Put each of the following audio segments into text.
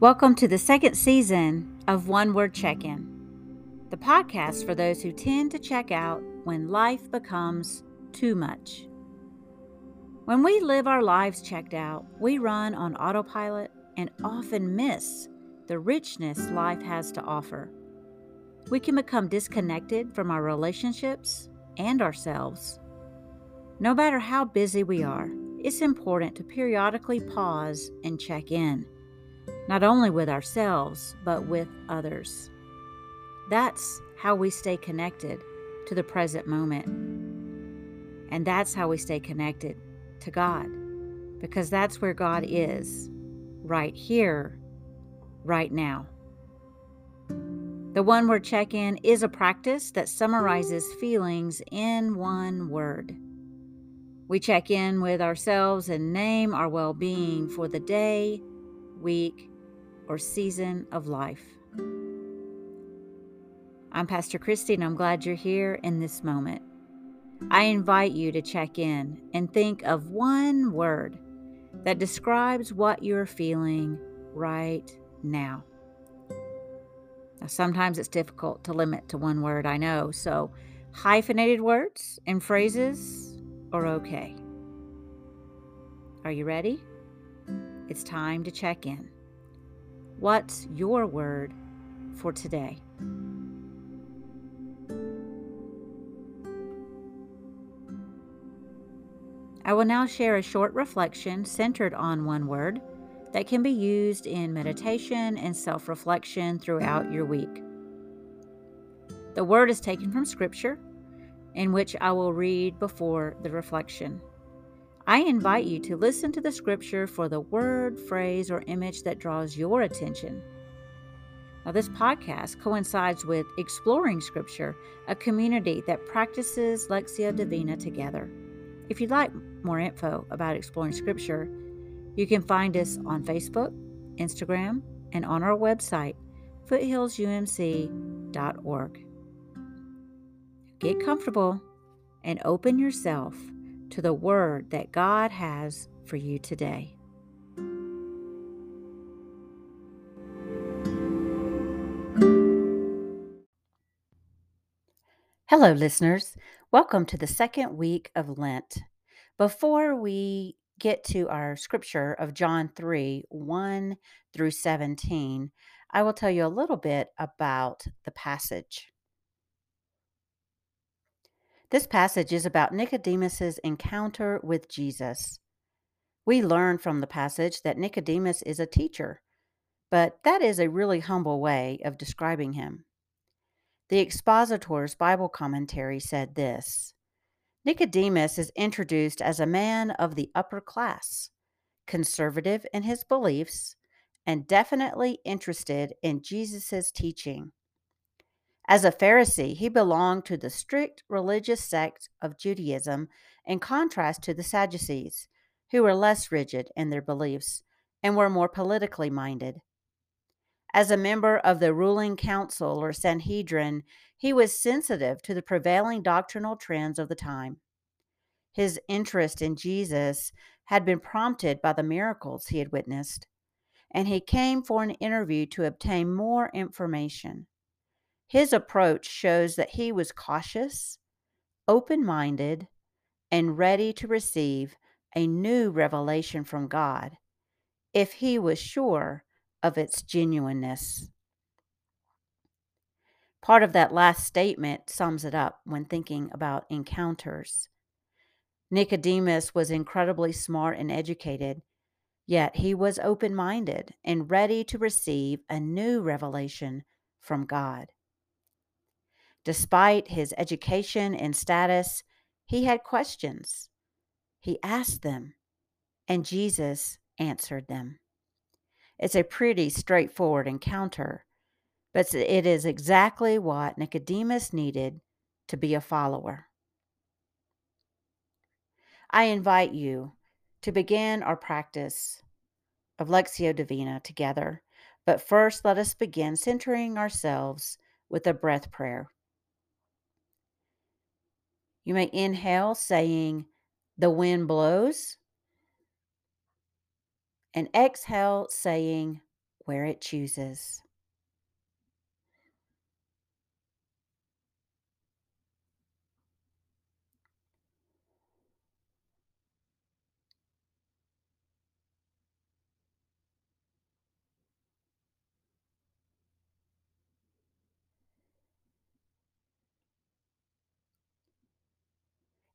Welcome to the second season of One Word Check In, the podcast for those who tend to check out when life becomes too much. When we live our lives checked out, we run on autopilot and often miss the richness life has to offer. We can become disconnected from our relationships and ourselves. No matter how busy we are, it's important to periodically pause and check in, not only with ourselves, but with others. That's how we stay connected to the present moment. And that's how we stay connected to God, because that's where God is, right here, right now. The one word check in is a practice that summarizes feelings in one word. We check in with ourselves and name our well being for the day, week, or season of life. I'm Pastor Christy, and I'm glad you're here in this moment. I invite you to check in and think of one word that describes what you're feeling right now. Now, sometimes it's difficult to limit to one word, I know, so hyphenated words and phrases are okay. Are you ready? It's time to check in. What's your word for today? I will now share a short reflection centered on one word that can be used in meditation and self reflection throughout your week. The word is taken from Scripture in which I will read before the reflection. I invite you to listen to the scripture for the word, phrase, or image that draws your attention. Now, this podcast coincides with Exploring Scripture, a community that practices Lectio Divina together. If you'd like more info about Exploring Scripture, you can find us on Facebook, Instagram, and on our website, foothillsumc.org. Get comfortable and open yourself to the word that God has for you today. Hello, listeners. Welcome to the second week of Lent. Before we get to our scripture of John 3 1 through 17, I will tell you a little bit about the passage. This passage is about Nicodemus's encounter with Jesus. We learn from the passage that Nicodemus is a teacher, but that is a really humble way of describing him. The expositor's Bible commentary said this Nicodemus is introduced as a man of the upper class, conservative in his beliefs, and definitely interested in Jesus' teaching. As a Pharisee, he belonged to the strict religious sect of Judaism in contrast to the Sadducees, who were less rigid in their beliefs and were more politically minded. As a member of the ruling council or Sanhedrin, he was sensitive to the prevailing doctrinal trends of the time. His interest in Jesus had been prompted by the miracles he had witnessed, and he came for an interview to obtain more information. His approach shows that he was cautious, open minded, and ready to receive a new revelation from God if he was sure of its genuineness. Part of that last statement sums it up when thinking about encounters. Nicodemus was incredibly smart and educated, yet he was open minded and ready to receive a new revelation from God. Despite his education and status, he had questions. He asked them, and Jesus answered them. It's a pretty straightforward encounter, but it is exactly what Nicodemus needed to be a follower. I invite you to begin our practice of Lectio Divina together, but first let us begin centering ourselves with a breath prayer. You may inhale, saying, The wind blows, and exhale, saying, where it chooses.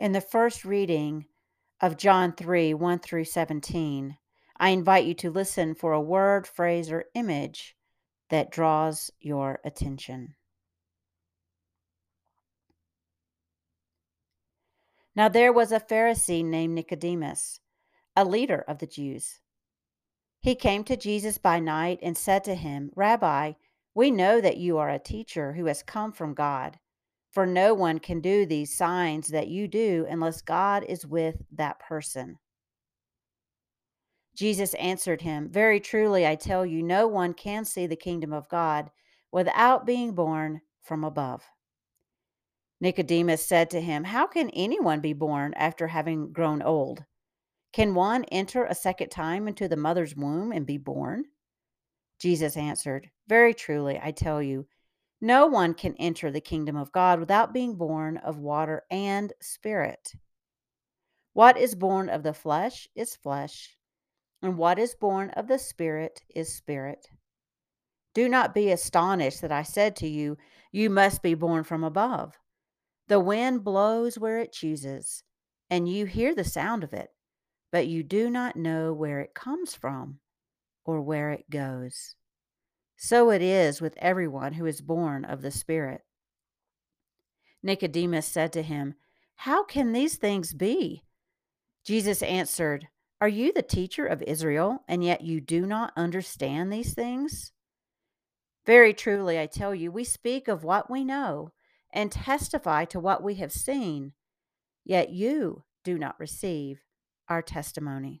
In the first reading of John 3 1 through 17, I invite you to listen for a word, phrase, or image that draws your attention. Now there was a Pharisee named Nicodemus, a leader of the Jews. He came to Jesus by night and said to him, Rabbi, we know that you are a teacher who has come from God. For no one can do these signs that you do unless God is with that person. Jesus answered him, Very truly, I tell you, no one can see the kingdom of God without being born from above. Nicodemus said to him, How can anyone be born after having grown old? Can one enter a second time into the mother's womb and be born? Jesus answered, Very truly, I tell you, no one can enter the kingdom of God without being born of water and spirit. What is born of the flesh is flesh, and what is born of the spirit is spirit. Do not be astonished that I said to you, You must be born from above. The wind blows where it chooses, and you hear the sound of it, but you do not know where it comes from or where it goes. So it is with everyone who is born of the Spirit. Nicodemus said to him, How can these things be? Jesus answered, Are you the teacher of Israel, and yet you do not understand these things? Very truly, I tell you, we speak of what we know and testify to what we have seen, yet you do not receive our testimony.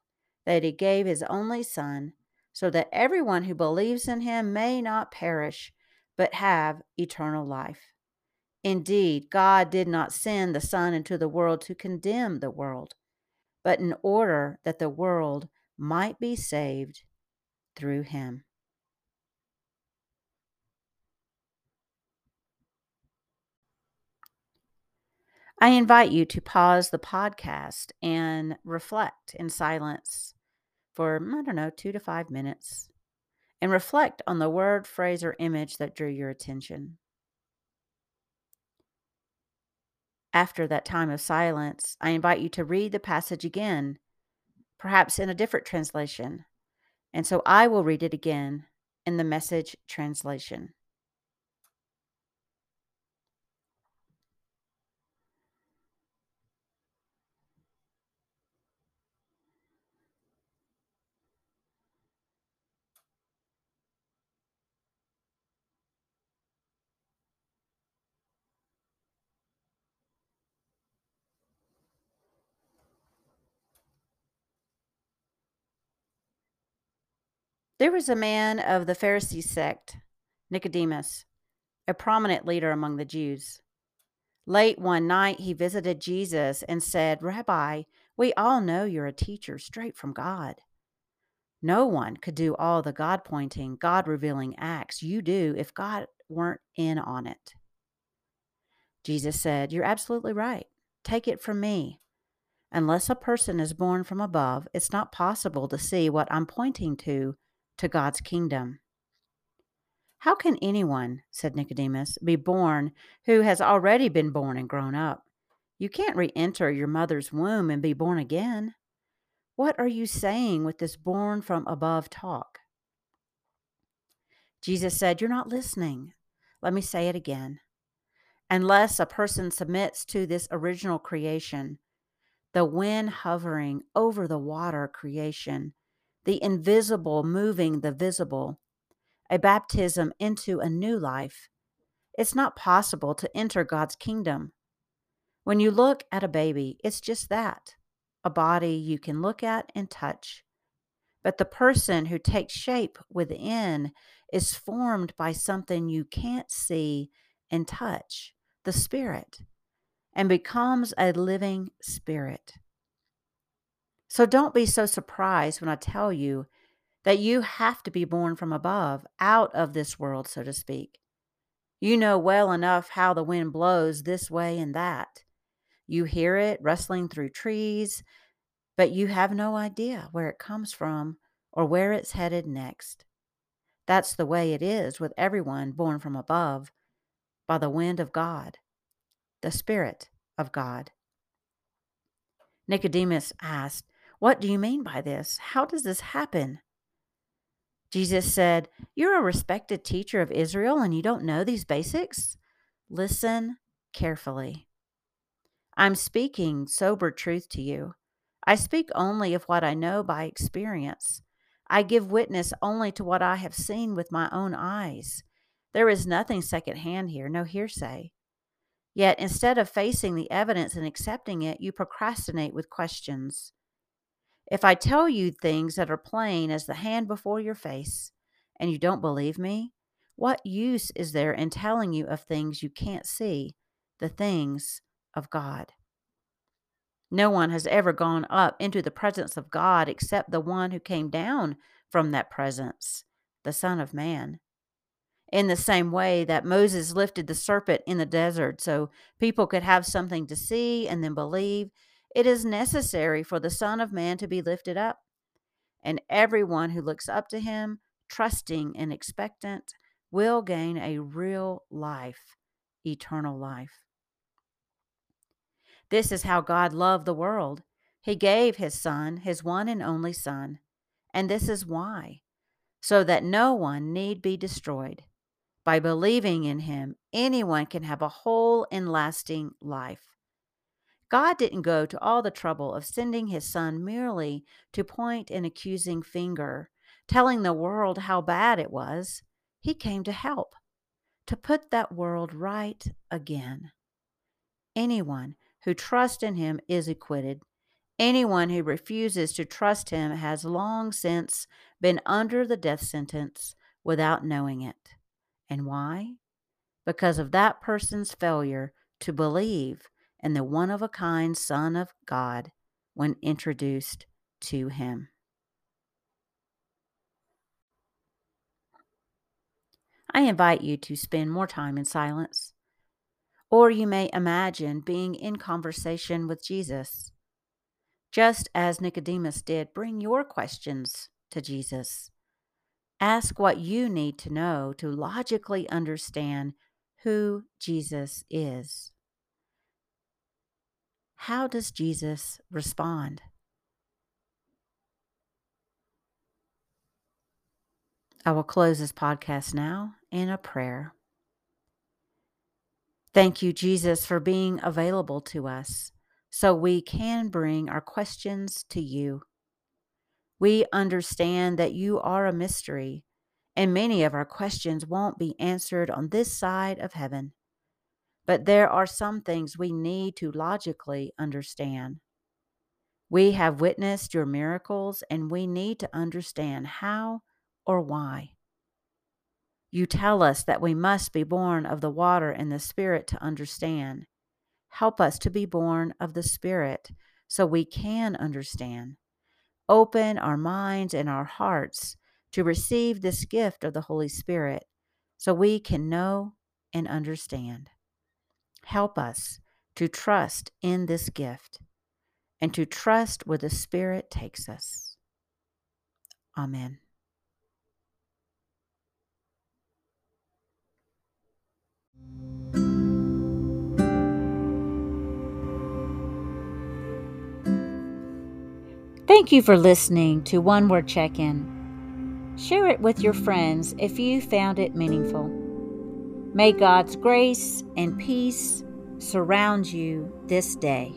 that he gave his only Son, so that everyone who believes in him may not perish, but have eternal life. Indeed, God did not send the Son into the world to condemn the world, but in order that the world might be saved through him. I invite you to pause the podcast and reflect in silence for, mm, I don't know, two to five minutes and reflect on the word, phrase, or image that drew your attention. After that time of silence, I invite you to read the passage again, perhaps in a different translation. And so I will read it again in the message translation. There was a man of the Pharisee sect, Nicodemus, a prominent leader among the Jews. Late one night, he visited Jesus and said, Rabbi, we all know you're a teacher straight from God. No one could do all the God pointing, God revealing acts you do if God weren't in on it. Jesus said, You're absolutely right. Take it from me. Unless a person is born from above, it's not possible to see what I'm pointing to to God's kingdom. How can anyone, said Nicodemus, be born who has already been born and grown up? You can't re enter your mother's womb and be born again. What are you saying with this born from above talk? Jesus said, You're not listening. Let me say it again. Unless a person submits to this original creation, the wind hovering over the water creation, the invisible moving the visible, a baptism into a new life. It's not possible to enter God's kingdom. When you look at a baby, it's just that a body you can look at and touch. But the person who takes shape within is formed by something you can't see and touch, the Spirit, and becomes a living spirit. So don't be so surprised when I tell you that you have to be born from above, out of this world, so to speak. You know well enough how the wind blows this way and that. You hear it rustling through trees, but you have no idea where it comes from or where it's headed next. That's the way it is with everyone born from above by the wind of God, the Spirit of God. Nicodemus asked, What do you mean by this? How does this happen? Jesus said, You're a respected teacher of Israel and you don't know these basics? Listen carefully. I'm speaking sober truth to you. I speak only of what I know by experience. I give witness only to what I have seen with my own eyes. There is nothing secondhand here, no hearsay. Yet instead of facing the evidence and accepting it, you procrastinate with questions. If I tell you things that are plain as the hand before your face, and you don't believe me, what use is there in telling you of things you can't see, the things of God? No one has ever gone up into the presence of God except the one who came down from that presence, the Son of Man. In the same way that Moses lifted the serpent in the desert so people could have something to see and then believe, it is necessary for the Son of Man to be lifted up, and everyone who looks up to him, trusting and expectant, will gain a real life, eternal life. This is how God loved the world. He gave his Son, his one and only Son. And this is why so that no one need be destroyed. By believing in him, anyone can have a whole and lasting life. God didn't go to all the trouble of sending his son merely to point an accusing finger, telling the world how bad it was. He came to help, to put that world right again. Anyone who trusts in him is acquitted. Anyone who refuses to trust him has long since been under the death sentence without knowing it. And why? Because of that person's failure to believe and the one of a kind Son of God when introduced to him. I invite you to spend more time in silence, or you may imagine being in conversation with Jesus. Just as Nicodemus did, bring your questions to Jesus. Ask what you need to know to logically understand who Jesus is. How does Jesus respond? I will close this podcast now in a prayer. Thank you, Jesus, for being available to us so we can bring our questions to you. We understand that you are a mystery, and many of our questions won't be answered on this side of heaven. But there are some things we need to logically understand. We have witnessed your miracles and we need to understand how or why. You tell us that we must be born of the water and the Spirit to understand. Help us to be born of the Spirit so we can understand. Open our minds and our hearts to receive this gift of the Holy Spirit so we can know and understand. Help us to trust in this gift and to trust where the Spirit takes us. Amen. Thank you for listening to One Word Check In. Share it with your friends if you found it meaningful. May God's grace and peace surround you this day.